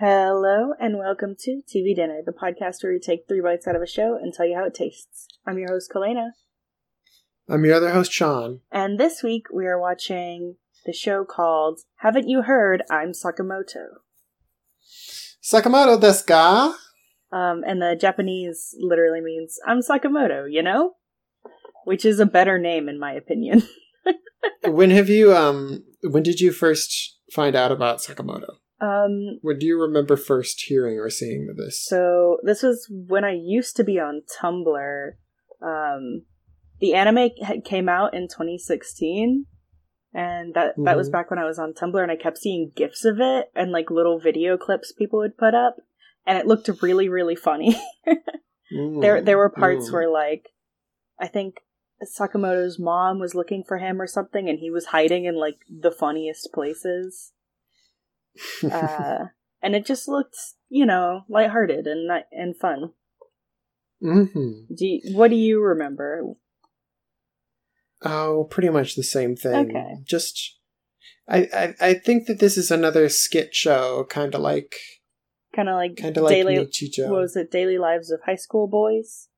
Hello and welcome to TV Dinner, the podcast where we take three bites out of a show and tell you how it tastes. I'm your host, Kalena, I'm your other host, Sean. and this week we are watching the show called Haven't You Heard I'm Sakamoto? Sakamoto desu ga? Um, and the Japanese literally means I'm Sakamoto, you know? Which is a better name in my opinion. when have you, um, when did you first find out about Sakamoto? Um, When do you remember first hearing or seeing this? So this was when I used to be on Tumblr. Um, the anime had came out in 2016, and that that was Mhm. back when I was on Tumblr, and I kept seeing gifs of it and like little video clips people would put up, and it looked really really funny. Mm, there there were parts mm. where like I think Sakamoto's mom was looking for him or something, and he was hiding in like the funniest places. Uh, and it just looked, you know, lighthearted and and fun. Mhm. Do you, what do you remember? Oh, pretty much the same thing. Okay. Just, I, I, I think that this is another skit show, kind of like, Kind of like kind of like daily. Nichijou. What was it? Daily Lives of High School Boys.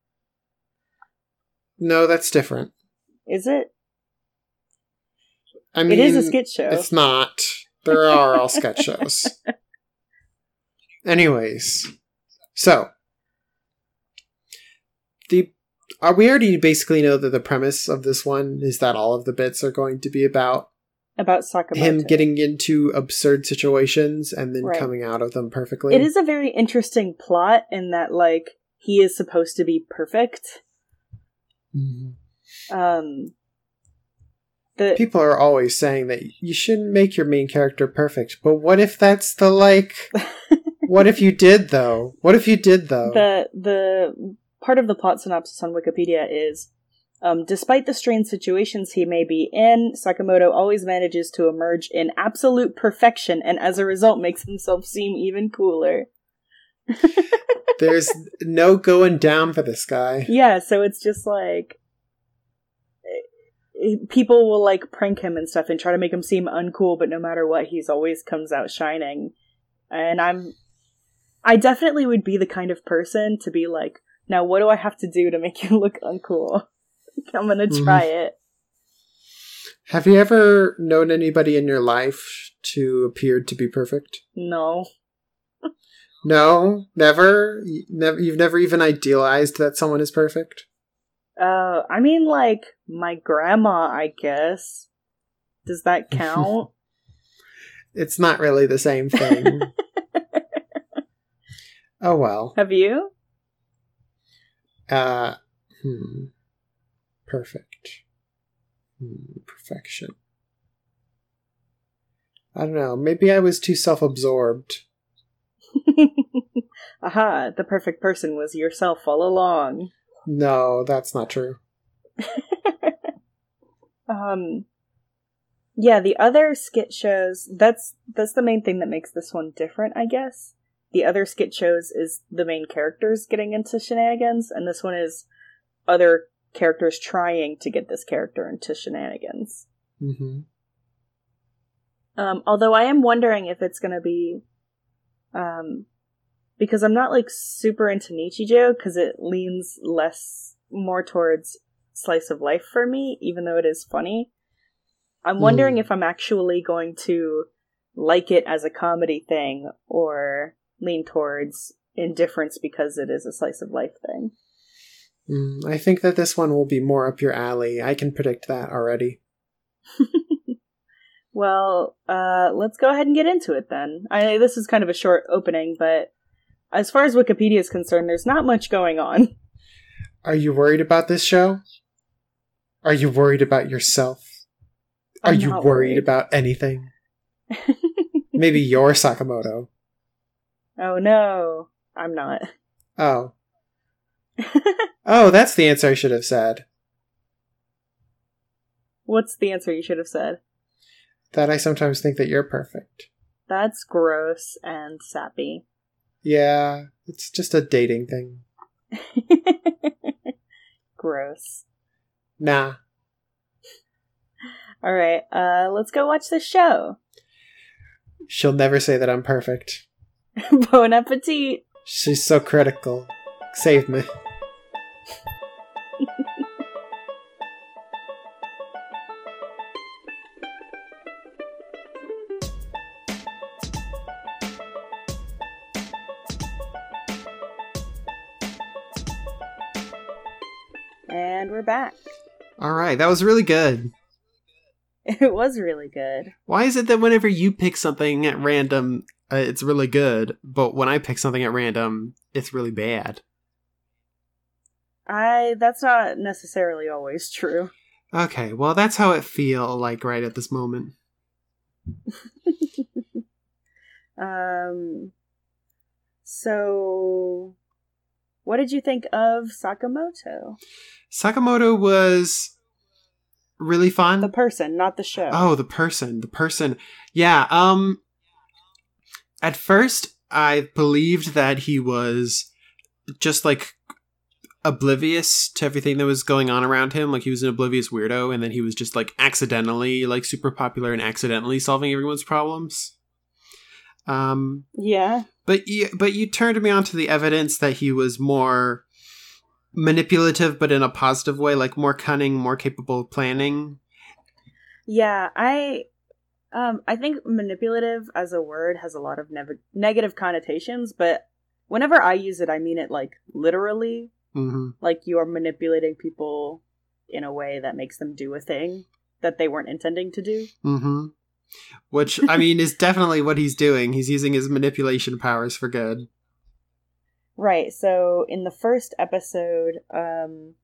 No, that's different. Is it? I mean, it is a skit show. It's not. There are all sketch shows. Anyways, so the uh, we already basically know that the premise of this one is that all of the bits are going to be about about Sakamoto. him getting into absurd situations and then Right. coming out of them perfectly. It is a very interesting plot in that, like, he is supposed to be perfect. Mhm. Um, the People are always saying that you shouldn't make your main character perfect, but what if that's the like? what if you did though? What if you did though? the the part of the plot synopsis on Wikipedia is um, despite the strange situations he may be in, Sakamoto always manages to emerge in absolute perfection and as a result makes himself seem even cooler. There's no going down for this guy. Yeah, so it's just like people will like prank him and stuff and try to make him seem uncool, but no matter what, he's always comes out shining. And I'm I definitely would be the kind of person to be like, now what do I have to do to make you look uncool? I'm gonna mm-hmm. try it. Have you ever known anybody in your life to appear to be perfect? No. No, never. Never. You've never even idealized that someone is perfect. Uh I mean like my grandma, I guess. Does that count? It's not really the same thing. oh well. have you? Uh, hmm. Perfect. Hmm. Perfection. I don't know. Maybe I was too self-absorbed. Aha, the perfect person was yourself all along. No, that's not true. um yeah the other skit shows that's that's the main thing that makes this one different i guess. The other skit shows is the main characters getting into shenanigans and this one is other characters trying to get this character into shenanigans. Hmm um although i am wondering if it's going to be um because i'm not like super into nichijou because it leans less more towards slice of life for me even though it is funny i'm wondering Hmm. if i'm actually going to like it as a comedy thing or lean towards indifference because it is a slice of life thing Mm, I think that this one will be more up your alley. I can predict that already. well uh let's go ahead and get into it then i this is kind of a short opening but as far as wikipedia is concerned there's not much going on Are you worried about this show? Are you worried about yourself? Are I'm you worried worried. about anything? Maybe you're Sakamoto. oh no i'm not Oh. Oh, that's the answer I should have said. what's the answer you should have said That I sometimes think that you're perfect. that's gross and sappy Yeah, it's just a dating thing. gross Nah. All right, uh, let's go watch the show. She'll never say that I'm perfect. bon appetit. She's so critical. Save me. And we're back. All right, that was really good. It was really good. Why is it that whenever you pick something at random, uh, it's really good, but when I pick something at random, it's really bad? I that's not necessarily always true. Okay, well, that's how it feel like right at this moment. um so what did you think of Sakamoto? Sakamoto was really fun. The person, not the show. Oh, the person, the person. Yeah, um at first I believed that he was just like oblivious to everything that was going on around him, like he was an oblivious weirdo and then he was just like accidentally like super popular and accidentally solving everyone's problems. Um Yeah. but you, but you turned me on to the evidence that he was more manipulative but in a positive way, like more cunning, more capable of planning. Yeah, I um I think manipulative as a word has a lot of nev- negative connotations, but whenever I use it I mean it like literally, hmm like you are manipulating people in a way that makes them do a thing that they weren't intending to do. hmm Which I mean is definitely what he's doing. He's using his manipulation powers for good. Right. So in the first episode, um,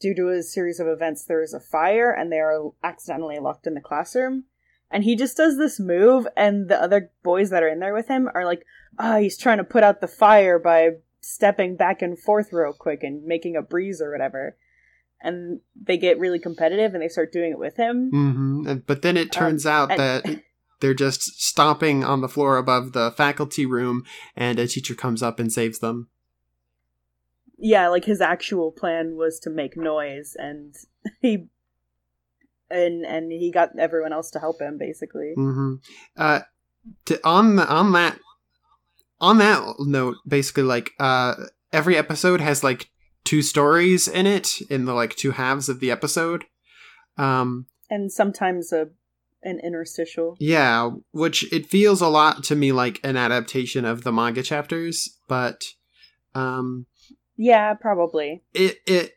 due to a series of events, there is a fire and they are accidentally locked in the classroom. And he just does this move, and the other boys that are in there with him are like, ah, he's trying to put out the fire by stepping back and forth real quick and making a breeze or whatever. And they get really competitive and they start doing it with him. hmm But then it turns out and- that they're just stomping on the floor above the faculty room, and a teacher comes up and saves them. yeah, like his actual plan was to make noise, and he and and he got everyone else to help him, basically. hmm Uh, to, on the, on that on that note, basically, like uh, every episode has like two stories in it in the like two halves of the episode. Um, And sometimes a an interstitial. yeah, which it feels a lot to me like an adaptation of the manga chapters, but um, Yeah, probably. it it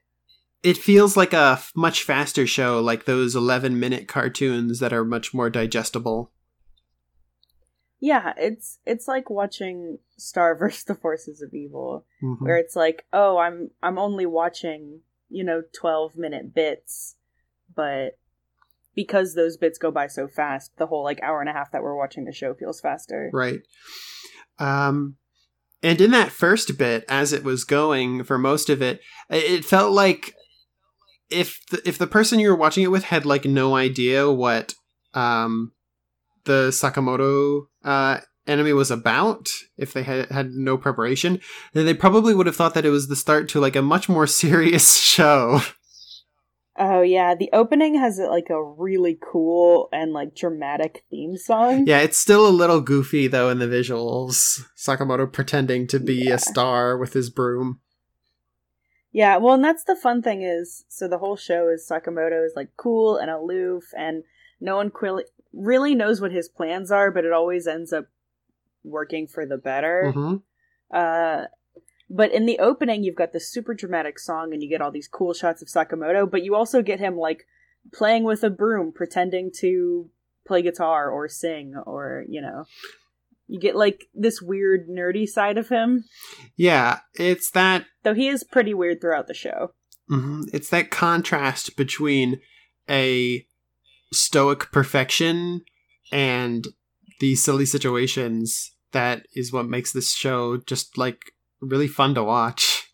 it feels like a f- much faster show, like those eleven minute cartoons that are much more digestible. Yeah, it's it's like watching Star vs. the Forces of Evil, Mhm. where it's like, oh, I'm I'm only watching you know twelve minute bits, but because those bits go by so fast, the whole like hour and a half that we're watching the show feels faster. Right. Um, and in that first bit, as it was going for most of it, it felt like if the, if the person you were watching it with had like no idea what um the Sakamoto uh anime was about, if they had had no preparation, then they probably would have thought that it was the start to like a much more serious show. Oh yeah, the opening has like a really cool and like dramatic theme song. yeah, it's still a little goofy though in the visuals. Sakamoto pretending to be Yeah. a star with his broom. Yeah, well, and that's the fun thing is, so the whole show is Sakamoto is like cool and aloof, and no one quil- really knows what his plans are, but it always ends up working for the better. hmm Uh, but in the opening, you've got this super dramatic song, and you get all these cool shots of Sakamoto, but you also get him like playing with a broom, pretending to play guitar or sing, or you know, you get like this weird nerdy side of him. Yeah, it's that Though he is pretty weird throughout the show. mhm, it's that contrast between a stoic perfection and these silly situations that is what makes this show just like really fun to watch.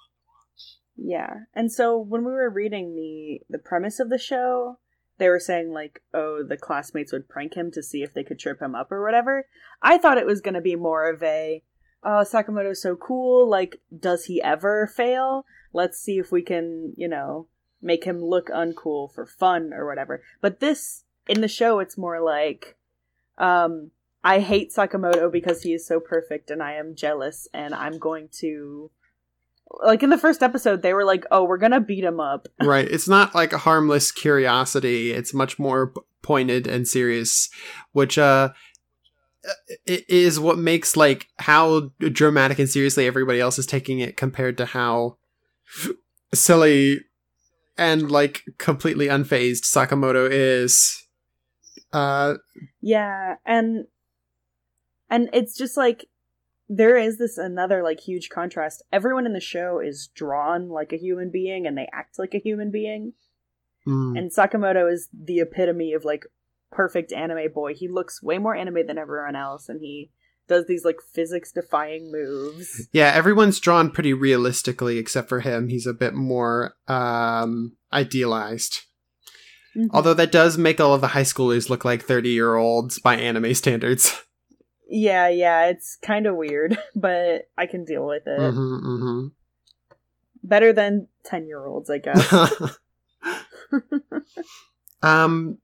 Yeah. And so when we were reading the the premise of the show, they were saying like, oh, the classmates would prank him to see if they could trip him up or whatever. I thought it was going to be more of a oh, Sakamoto's so cool, like does he ever fail? Let's see if we can, you know, make him look uncool for fun or whatever. But this in the show it's more like um I hate Sakamoto because he is so perfect and I am jealous and I'm going to like in the first episode they were like, "Oh, we're going to beat him up." right. It's not like a harmless curiosity. It's much more pointed and serious, which uh it is what makes like how dramatic and seriously everybody else is taking it compared to how silly and like completely unfazed Sakamoto is. Uh Yeah, and and it's just like there is this another like huge contrast. Everyone in the show is drawn like a human being and they act like a human being. mm, And Sakamoto is the epitome of like perfect anime boy. He looks way more anime than everyone else and he does these like physics defying moves. yeah, everyone's drawn pretty realistically except for him. He's a bit more um idealized. Although that does make all of the high schoolers look like 30 year olds by anime standards. Yeah, yeah, it's kind of weird, but I can deal with it. hmm Better than 10 year olds, I guess. um,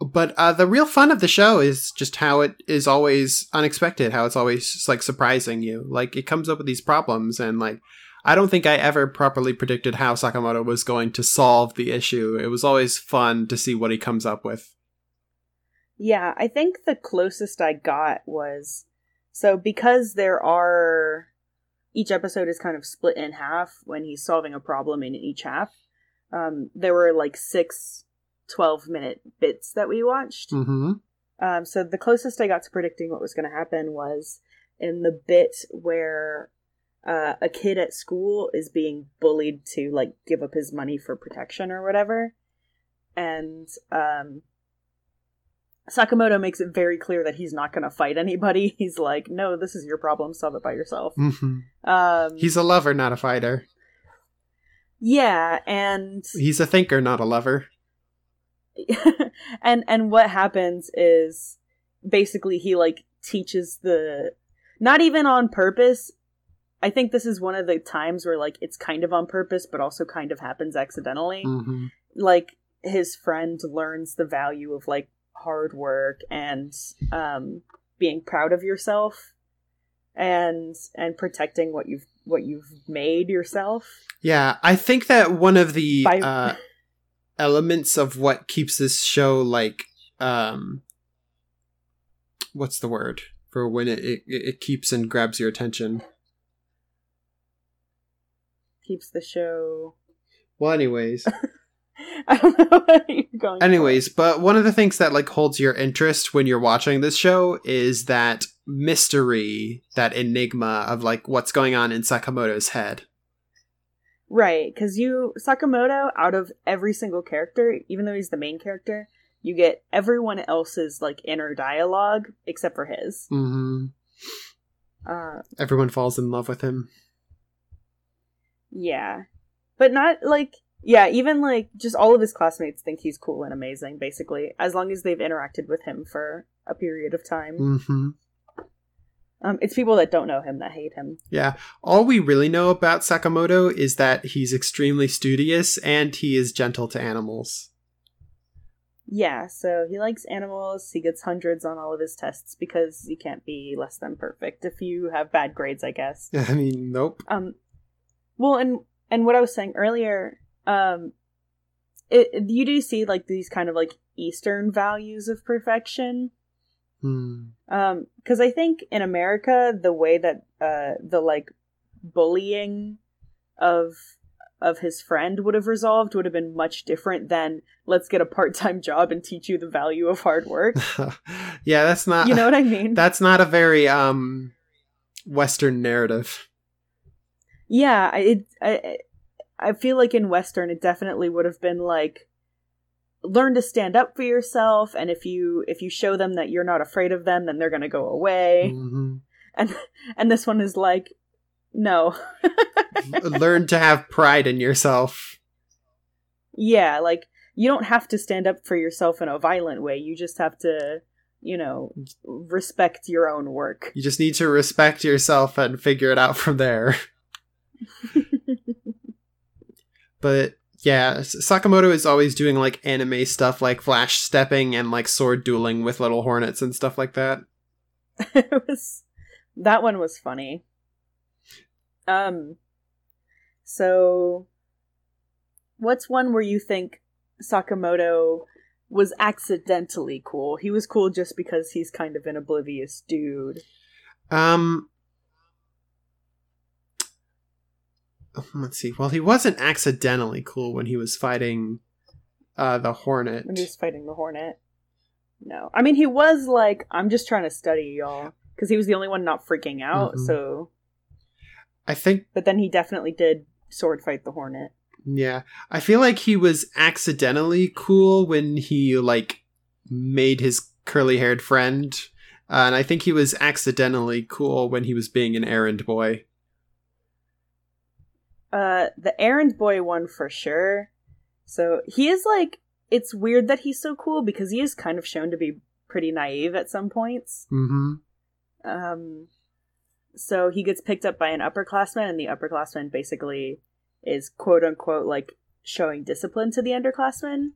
but uh, the real fun of the show is just how it is always unexpected, how it's always just, like surprising you. Like it comes up with these problems, and like I don't think I ever properly predicted how Sakamoto was going to solve the issue. It was always fun to see what he comes up with. Yeah, I think the closest I got was so because there are each episode is kind of split in half when he's solving a problem in each half. Um, there were like six 12 minute bits that we watched. Mm-hmm. Um, so the closest I got to predicting what was going to happen was in the bit where uh, a kid at school is being bullied to like give up his money for protection or whatever, and um, Sakamoto makes it very clear that he's not going to fight anybody. He's like, "No, this is your problem. Solve it by yourself." Mm-hmm. Um, He's a lover, not a fighter. yeah, and He's a thinker, not a lover. and and what happens is basically he like teaches the not even on purpose i think this is one of the times where like it's kind of on purpose but also kind of happens accidentally hmm like his friend learns the value of like hard work and um being proud of yourself and and protecting what you've what you've made yourself Yeah, I think that one of the By- uh, elements of what keeps this show like, um, what's the word for when it, it it keeps and grabs your attention? keeps the show Well, anyways, i don't know what you're going for. anyways, but one of the things that like holds your interest when you're watching this show is that mystery, that enigma of like what's going on in Sakamoto's head. Right, because you Sakamoto, out of every single character, even though he's the main character, you get everyone else's like inner dialogue except for his. hmm Uh, Everyone falls in love with him. yeah, but not like yeah, even like just all of his classmates think he's cool and amazing. Basically, as long as they've interacted with him for a period of time. hmm Um, it's people that don't know him that hate him. Yeah. All we really know about Sakamoto is that he's extremely studious and he is gentle to animals. Yeah, so he likes animals. He gets hundreds on all of his tests because you can't be less than perfect if you have bad grades, I guess. I mean, nope. Um, well, and and what I was saying earlier, um, it, you do see like these kind of like Eastern values of perfection. Hmm. Um, because I think in America, the way that uh the like bullying of of his friend would have resolved would have been much different than let's get a part-time job and teach you the value of hard work. yeah, that's not. You know what I mean? That's not a very um Western narrative. yeah, I- it I feel like in Western it definitely would have been like learn to stand up for yourself and if you if you show them that you're not afraid of them then they're going to go away. Mhm. And and this one is like no. Learn to have pride in yourself. yeah, like you don't have to stand up for yourself in a violent way. You just have to, you know, respect your own work. You just need to respect yourself and figure it out from there. But yeah, Sakamoto is always doing like anime stuff like flash stepping and like sword dueling with little hornets and stuff like that. it was that one was funny. Um so what's one where you think Sakamoto was accidentally cool? He was cool just because he's kind of an oblivious dude. Um, let's see. Well, he wasn't accidentally cool when he was fighting uh, the Hornet. When he was fighting the Hornet. No. I mean, he was like, I'm just trying to study y'all. Because he was the only one not freaking out, Mhm. so. I think, But then he definitely did sword fight the Hornet. yeah, I feel like he was accidentally cool when he like made his curly-haired friend, uh, and I think he was accidentally cool when he was being an errand boy. Uh, the errand boy one for sure. So he is like, it's weird that he's so cool because he is kind of shown to be pretty naive at some points. Mm-hmm. Um, so he gets picked up by an upperclassman, and the upperclassman basically is quote unquote like showing discipline to the underclassmen,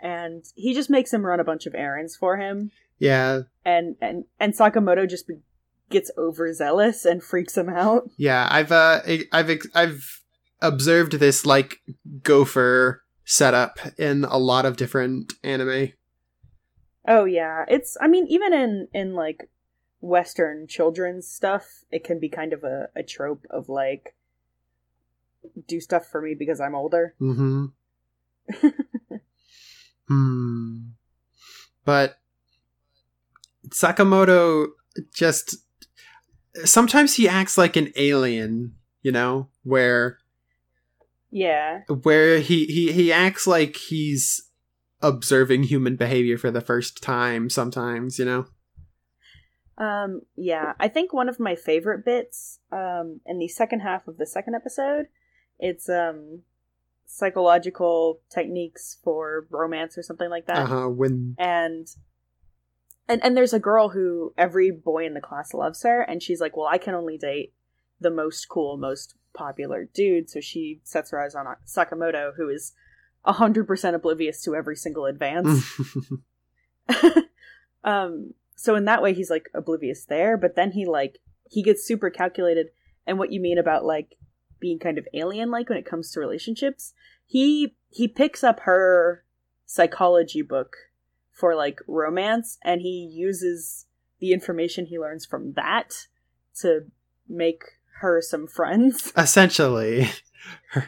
and he just makes him run a bunch of errands for him, Yeah, and and and Sakamoto just be- gets overzealous and freaks him out. Yeah, I've uh, I've I've observed this like gopher setup in a lot of different anime. Oh yeah, it's I mean even in in like Western children's stuff, it can be kind of a, a trope of like do stuff for me because I'm older. Mm-hmm. hmm. But Sakamoto just sometimes he acts like an alien, you know, where yeah. where he he he acts like he's observing human behavior for the first time sometimes, you know. Um, yeah, I think one of my favorite bits, um, in the second half of the second episode, it's um psychological techniques for romance or something like that. Uh-huh, when And and and there's a girl who every boy in the class loves her, and she's like, Well, I can only date the most cool, most popular dude, so she sets her eyes on Sakamoto, who is hundred percent oblivious to every single advance. um so in that way he's like oblivious there but then he like he gets super calculated and what you mean about like being kind of alien like when it comes to relationships he he picks up her psychology book for like romance and he uses the information he learns from that to make her some friends. Essentially.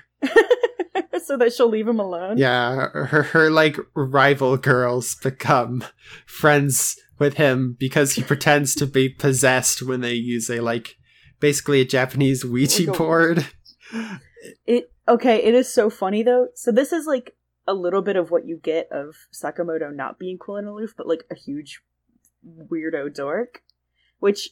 So that she'll leave him alone. Yeah her her like rival girls become friends with him because he pretends to be possessed when they use a like basically a japanese ouija board. It okay, it is so funny though. So this is like a little bit of what you get of Sakamoto not being cool and aloof, but like a huge weirdo dork. Which,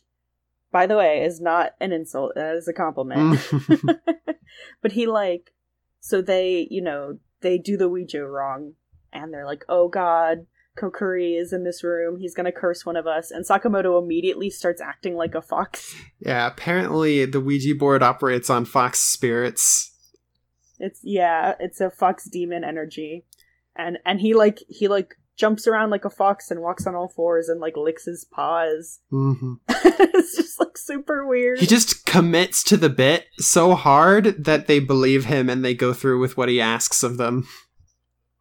by the way, is not an insult, that is a compliment. Mm. but he like so they, you know, they do the Ouija wrong and they're like, Oh god, Kokkuri is in this room, he's gonna curse one of us, and Sakamoto immediately starts acting like a fox. yeah apparently the ouija board operates on fox spirits It's yeah, it's a fox demon energy. And and he like he like jumps around like a fox and walks on all fours and like licks his paws. hmm it's just like super weird. he just commits to the bit so hard that they believe him and they go through with what he asks of them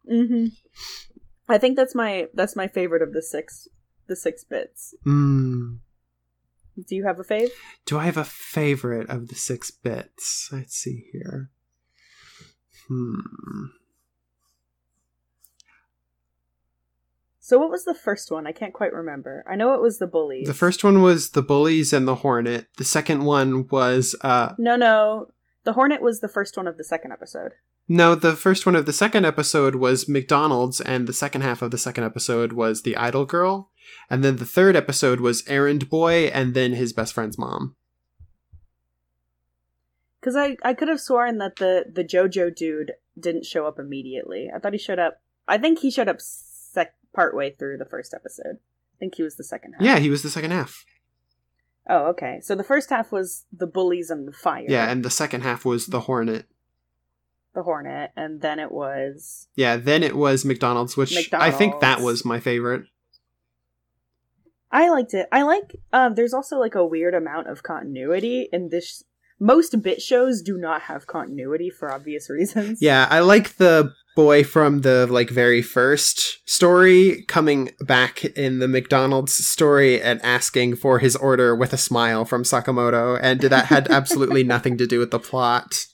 hmm I think that's my that's my favorite of the six the six bits. mm. Do you have a fave? Do I have a favorite of the six bits? Let's see here. Hmm. So what was the first one? I can't quite remember. I know it was the bullies. The first one was the bullies and the hornet. The second one was uh No, no. The Hornet was the first one of the second episode. no, the first one of the second episode was McDonald's and the second half of the second episode was the idol girl. And then the third episode was errand boy and then his best friend's mom. Because I, I could have sworn that the, the JoJo dude didn't show up immediately. I thought he showed up. I think he showed up sec- partway through the first episode. I think he was the second half. Yeah, he was the second half. Oh, okay. So the first half was the bullies and the fire. Yeah, and the second half was the hornet. the Hornet, and then it was. Yeah, then it was McDonald's, which I think that was my favorite. I liked it. I like. Um, there's also like a weird amount of continuity in this. Most bit shows do not have continuity for obvious reasons. Yeah, I like the boy from the like very first story coming back in the McDonald's story and asking for his order with a smile from Sakamoto, and that had absolutely nothing to do with the plot.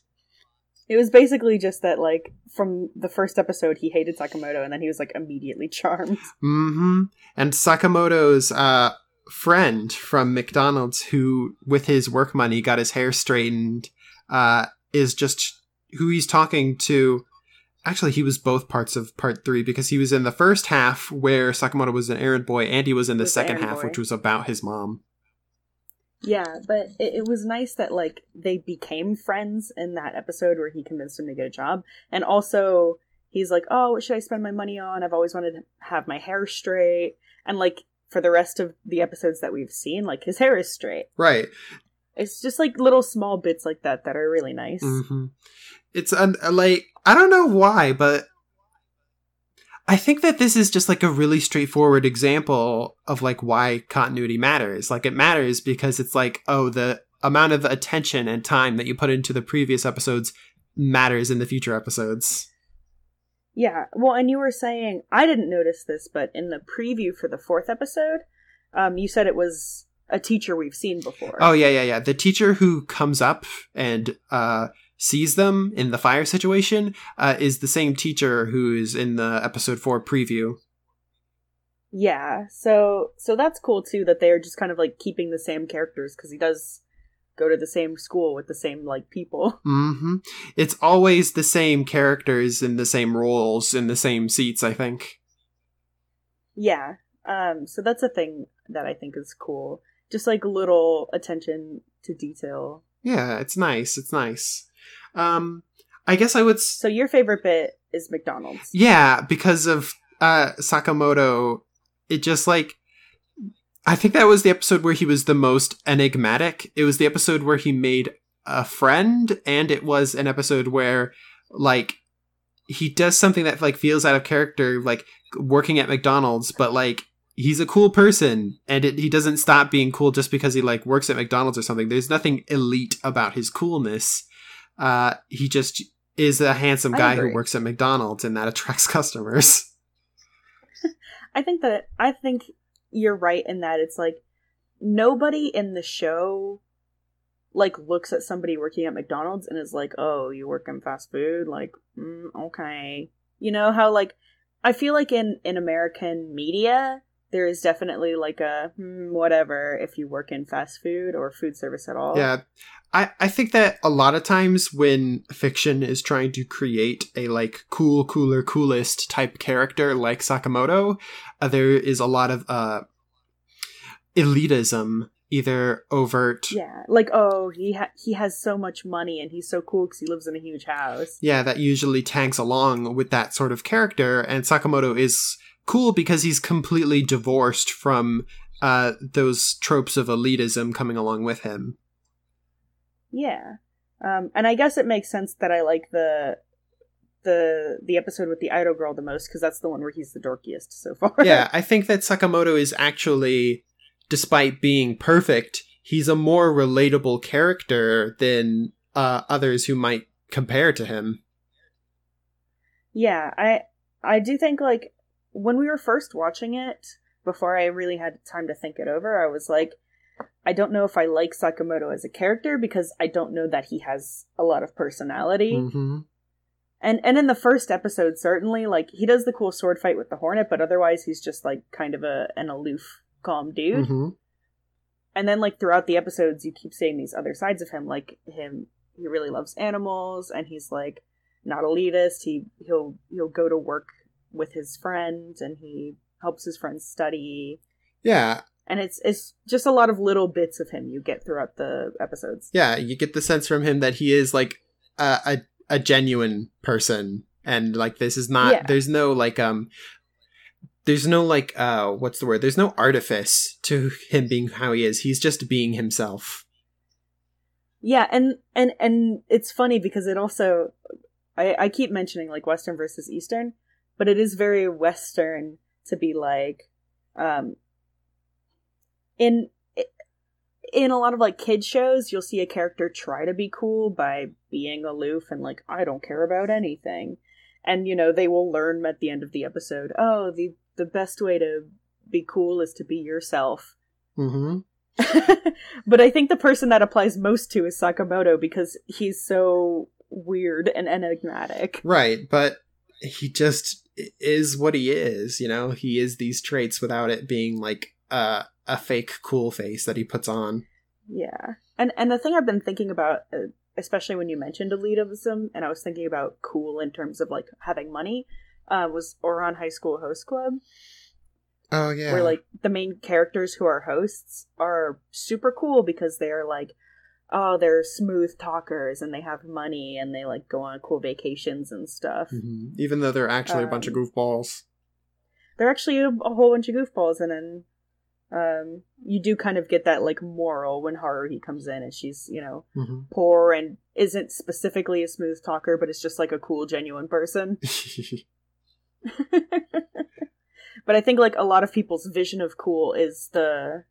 It was basically just that, like, from the first episode, he hated Sakamoto, and then he was like immediately charmed. hmm And Sakamoto's uh, friend from McDonald's, who with his work money got his hair straightened, uh, is just who he's talking to. Actually, he was both parts of part three because he was in the first half where Sakamoto was an errand boy, and he was in the Was second half, boy. which was about his mom. Yeah, but it, it was nice that like they became friends in that episode where he convinced him to get a job, and also he's like, "Oh, what should I spend my money on? I've always wanted to have my hair straight." And like for the rest of the episodes that we've seen, like his hair is straight. Right. It's just like little small bits like that that are really nice. hmm It's un- like I don't know why, but I think that this is just like a really straightforward example of like why continuity matters. Like it matters because it's like oh the amount of attention and time that you put into the previous episodes matters in the future episodes. Yeah, well, and you were saying I didn't notice this, but in the preview for the fourth episode, um, you said it was a teacher we've seen before. Oh yeah, yeah, yeah. The teacher who comes up and uh sees them in the fire situation uh, is the same teacher who is in the episode 4 preview. Yeah, so so that's cool too that they are just kind of like keeping the same characters because he does go to the same school with the same like people. Mm-hmm. It's always the same characters in the same roles in the same seats. I think. Yeah, um, so that's a thing that I think is cool. Just like little attention to detail. Yeah, it's nice. It's nice. Um, I guess I would. S- So your favorite bit is McDonald's. yeah, because of uh Sakamoto. It just like. I think that was the episode where he was the most enigmatic. It was the episode where he made a friend, and it was an episode where, like, he does something that like feels out of character, like working at McDonald's, but like he's a cool person, and it, he doesn't stop being cool just because he like works at McDonald's or something. There's nothing elite about his coolness. Uh, he just is a handsome guy who works at McDonald's, and that attracts customers. I think that I think you're right in that it's like nobody in the show like looks at somebody working at McDonald's and is like, "Oh, you work in fast food?" Like, mm, okay. You know how like I feel like in in American media there is definitely like a hmm, whatever if you work in fast food or food service at all. Yeah. I, I think that a lot of times when fiction is trying to create a like cool, cooler, coolest type character like Sakamoto, uh, there is a lot of uh, elitism, either overt. Yeah, like oh, he ha- he has so much money and he's so cool because he lives in a huge house. Yeah, that usually tags along with that sort of character, and Sakamoto is cool because he's completely divorced from uh, those tropes of elitism coming along with him. Yeah. Um, and I guess it makes sense that I like the the the episode with the idol girl the most because that's the one where he's the dorkiest so far. yeah, I think that Sakamoto is actually, despite being perfect, he's a more relatable character than uh, others who might compare to him. yeah. I I do think like when we were first watching it, before I really had time to think it over, I was like, I don't know if I like Sakamoto as a character because I don't know that he has a lot of personality. hmm And and in the first episode, certainly, like he does the cool sword fight with the Hornet, but otherwise he's just like kind of a an aloof, calm dude. hmm and then like throughout the episodes you keep seeing these other sides of him like him he really loves animals and he's like not elitist he he'll he'll go to work with his friends and he helps his friends study Yeah, and it's it's just a lot of little bits of him you get throughout the episodes yeah, you get the sense from him that he is like a a, a genuine person, and like this is not. Yeah. There's no like um. There's no like uh what's the word? There's no artifice to him being how he is. He's just being himself. yeah and and and it's funny because it also i i keep mentioning like western versus eastern but it is very western to be like um in in a lot of like kid shows, you'll see a character try to be cool by being aloof and like I don't care about anything. And you know, they will learn at the end of the episode, oh, the the best way to be cool is to be yourself. Mm-hmm. but I think the person that applies most to is Sakamoto because he's so weird and enigmatic. Right, but he just is what he is, you know? He is these traits without it being like uh, a fake cool face that he puts on. Yeah. And and the thing I've been thinking about uh, especially when you mentioned elitism and I was thinking about cool in terms of like having money uh, was Ouran High School Host Club. Oh yeah. Where like the main characters who are hosts are super cool because they're like oh they're smooth talkers and they have money and they like go on cool vacations and stuff. Mhm. Even though they're actually a bunch of Um, goofballs. They're actually a, a whole bunch of goofballs and then um you do kind of get that like moral when Haruhi comes in and she's, you know, hmm poor and isn't specifically a smooth talker but it's just like a cool genuine person. but I think like a lot of people's vision of cool is the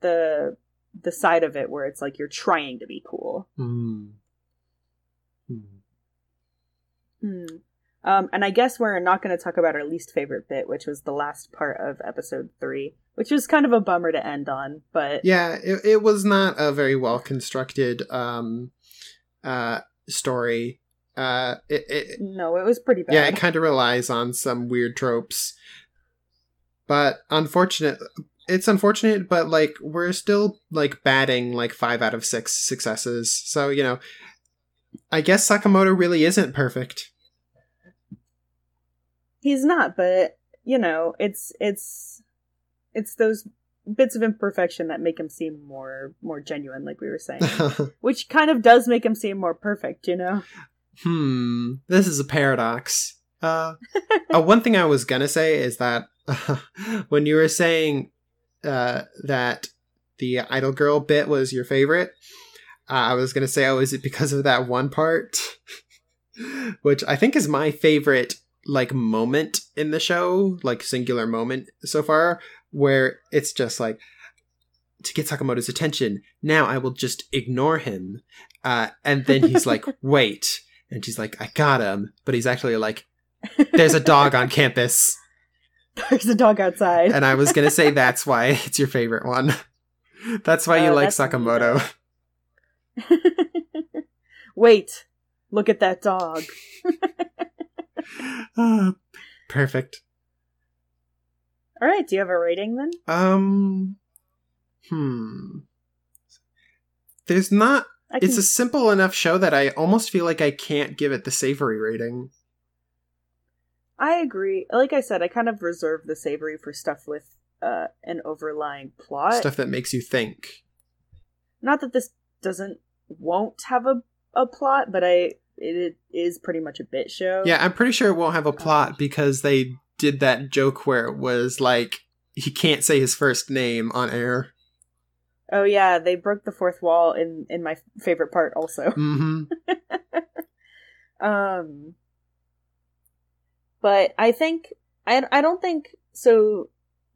the the side of it where it's like you're trying to be cool. mm. Hmm. Hmm. Um, and I guess we're not going to talk about our least favorite bit, which was the last part of episode three, which was kind of a bummer to end on. But Yeah, it, it was not a very well constructed um, uh, story. Uh, it, it, no, it was pretty bad. yeah, it kind of relies on some weird tropes. But unfortunate, it's unfortunate, but like we're still like batting like five out of six successes. So you know, I guess Sakamoto really isn't perfect. He's not, but you know, it's it's it's those bits of imperfection that make him seem more more genuine, like we were saying, which kind of does make him seem more perfect. You know. hmm, this is a paradox. Uh, uh, one thing I was gonna say is that when you were saying uh, that the idol girl bit was your favorite, uh, I was gonna say, oh, is it because of that one part, which I think is my favorite like moment in the show, like singular moment so far, where it's just like to get Sakamoto's attention. Now I will just ignore him, uh, and then he's like, wait. And she's like, I got him. But he's actually like, there's a dog on campus. There's a dog outside. And I was going to say that's why it's your favorite one. That's why you Oh, like Sakamoto. Wait, look at that dog. Ah, Perfect. All right, do you have a rating then? Um, hmm. There's not. Can, It's a simple enough show that I almost feel like I can't give it the savory rating. I agree. Like I said, I kind of reserve the savory for stuff with uh, an overlying plot. Stuff that makes you think. Not that this doesn't won't have a a plot, but I it is pretty much a bit show. Yeah, I'm pretty sure it won't have a Um, plot because they did that joke where it was like he can't say his first name on air. Oh yeah, they broke the fourth wall in in my favorite part also. hmm Um, but I think I I don't think so.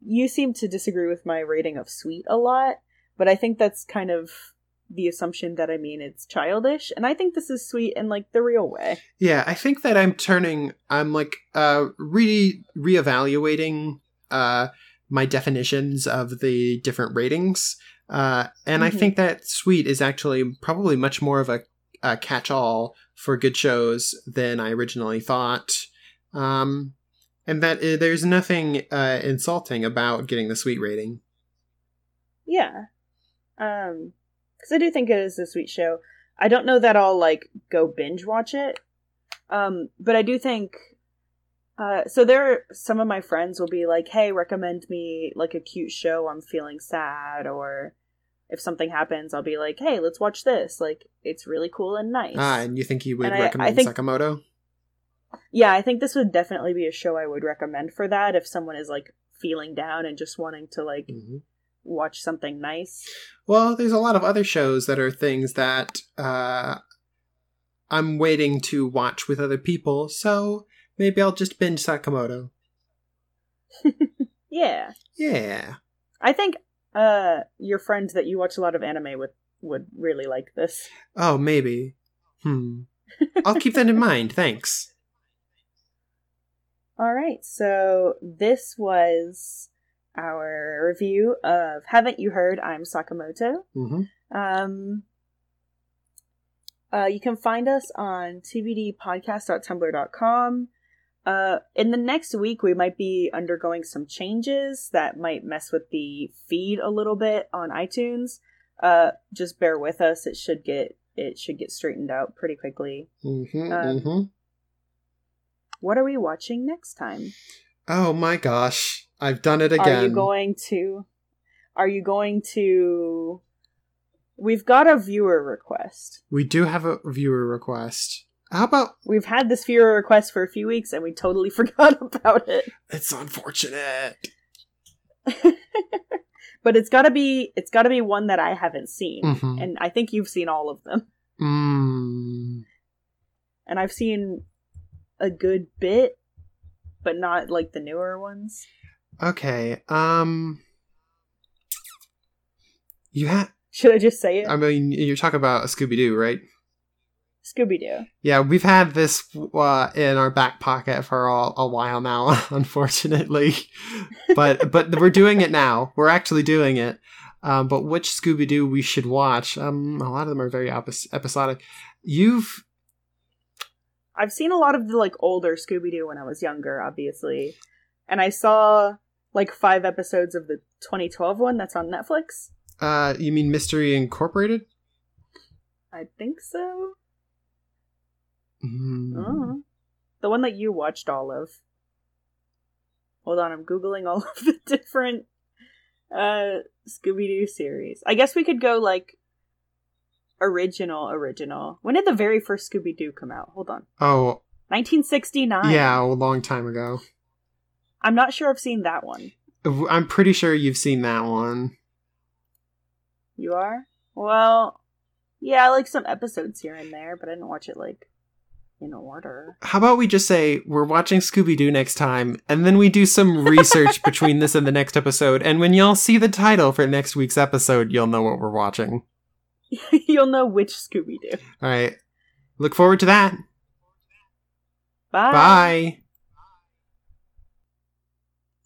You seem to disagree with my rating of sweet a lot, but I think that's kind of the assumption that I mean it's childish, and I think this is sweet in like the real way. Yeah, I think that I'm turning. I'm like uh re reevaluating uh my definitions of the different ratings. Uh, and I Mhm. think that sweet is actually probably much more of a, a catch-all for good shows than I originally thought. Um, and that uh, there's nothing uh, insulting about getting the sweet rating. Yeah, um, because I do think it is a sweet show. I don't know that I'll like go binge watch it, um, but I do think. Uh, so there, are, some of my friends will be like, "Hey, recommend me like a cute show. I'm feeling sad," or if something happens, I'll be like, "Hey, let's watch this. Like, it's really cool and nice." Ah, and you think you would And I- I recommend think- Sakamoto? Yeah, I think this would definitely be a show I would recommend for that if someone is like feeling down and just wanting to like Mhm. watch something nice. Well, there's a lot of other shows that are things that uh, I'm waiting to watch with other people, so maybe I'll just binge Sakamoto. Yeah. Yeah. I think uh your friend that you watch a lot of anime with would really like this. Oh, maybe. Hmm. I'll keep that in mind. Thanks. All right, so this was our review of Haven't You Heard? I'm Sakamoto. hmm Um, uh, you can find us on tvdpodcast.tumblr.com. Uh, in the next week, we might be undergoing some changes that might mess with the feed a little bit on iTunes. Uh, just bear with us; it should get it should get straightened out pretty quickly. hmm Um, hmm What are we watching next time? Oh my gosh. I've done it again. Are you going to? Are you going to? We've got a viewer request. we do have a viewer request. How about We've had this viewer request for a few weeks and we totally forgot about it. it's unfortunate. but it's got to be it's got to be one that I haven't seen. Mhm. And I think you've seen all of them. Mm. And I've seen a good bit, but not like the newer ones. Okay. Um You have Should I just say it? I mean you're talking about Scooby Doo, right? Scooby Doo. Yeah, we've had this uh, in our back pocket for a, a while now, unfortunately. but but we're doing it now. We're actually doing it. Um, but which Scooby Doo we should watch? Um, a lot of them are very episodic. You've I've seen a lot of the like older Scooby Doo when I was younger, obviously. And I saw like five episodes of the 2012 one that's on Netflix. uh, you mean Mystery Incorporated? I think so. Mm. Oh. The one that you watched all of. Hold on, I'm googling all of the different uh Scooby Doo series. I guess we could go like original original. When did the very first Scooby Doo come out? Hold on. Oh, 1969. yeah, a long time ago. I'm not sure I've seen that one. I'm pretty sure you've seen that one. You are? Well, yeah, I like some episodes here and there, but I didn't watch it like in order. How about we just say we're watching Scooby Doo next time, and then we do some research between this and the next episode, and when y'all see the title for next week's episode, you'll know what we're watching. You'll know which Scooby Doo. All right. Look forward to that. Bye. Bye.